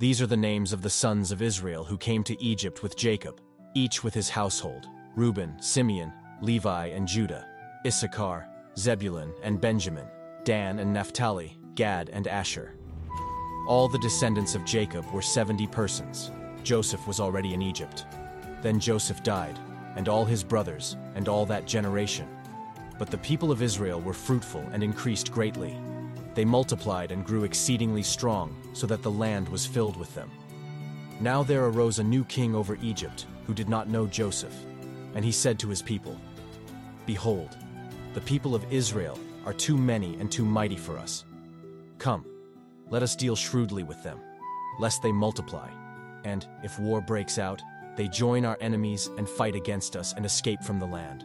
These are the names of the sons of Israel who came to Egypt with Jacob, each with his household Reuben, Simeon, Levi, and Judah, Issachar, Zebulun, and Benjamin, Dan and Naphtali, Gad and Asher. All the descendants of Jacob were 70 persons. Joseph was already in Egypt. Then Joseph died, and all his brothers, and all that generation. But the people of Israel were fruitful and increased greatly. They multiplied and grew exceedingly strong, so that the land was filled with them. Now there arose a new king over Egypt, who did not know Joseph. And he said to his people, Behold, the people of Israel are too many and too mighty for us. Come, let us deal shrewdly with them, lest they multiply, and, if war breaks out, they join our enemies and fight against us and escape from the land.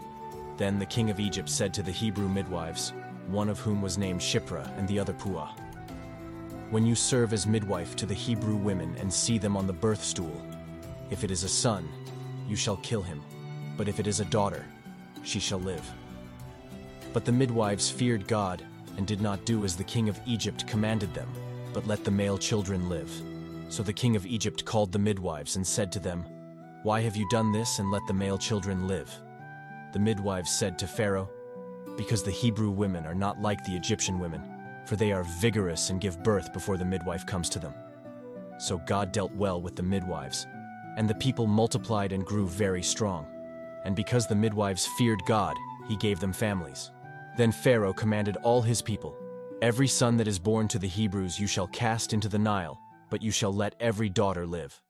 Then the king of Egypt said to the Hebrew midwives, one of whom was named Shiphrah and the other Puah, When you serve as midwife to the Hebrew women and see them on the birth stool, if it is a son, you shall kill him, but if it is a daughter, she shall live. But the midwives feared God and did not do as the king of Egypt commanded them, but let the male children live. So the king of Egypt called the midwives and said to them, Why have you done this and let the male children live? The midwives said to Pharaoh, Because the Hebrew women are not like the Egyptian women, for they are vigorous and give birth before the midwife comes to them. So God dealt well with the midwives, and the people multiplied and grew very strong. And because the midwives feared God, he gave them families. Then Pharaoh commanded all his people Every son that is born to the Hebrews you shall cast into the Nile, but you shall let every daughter live.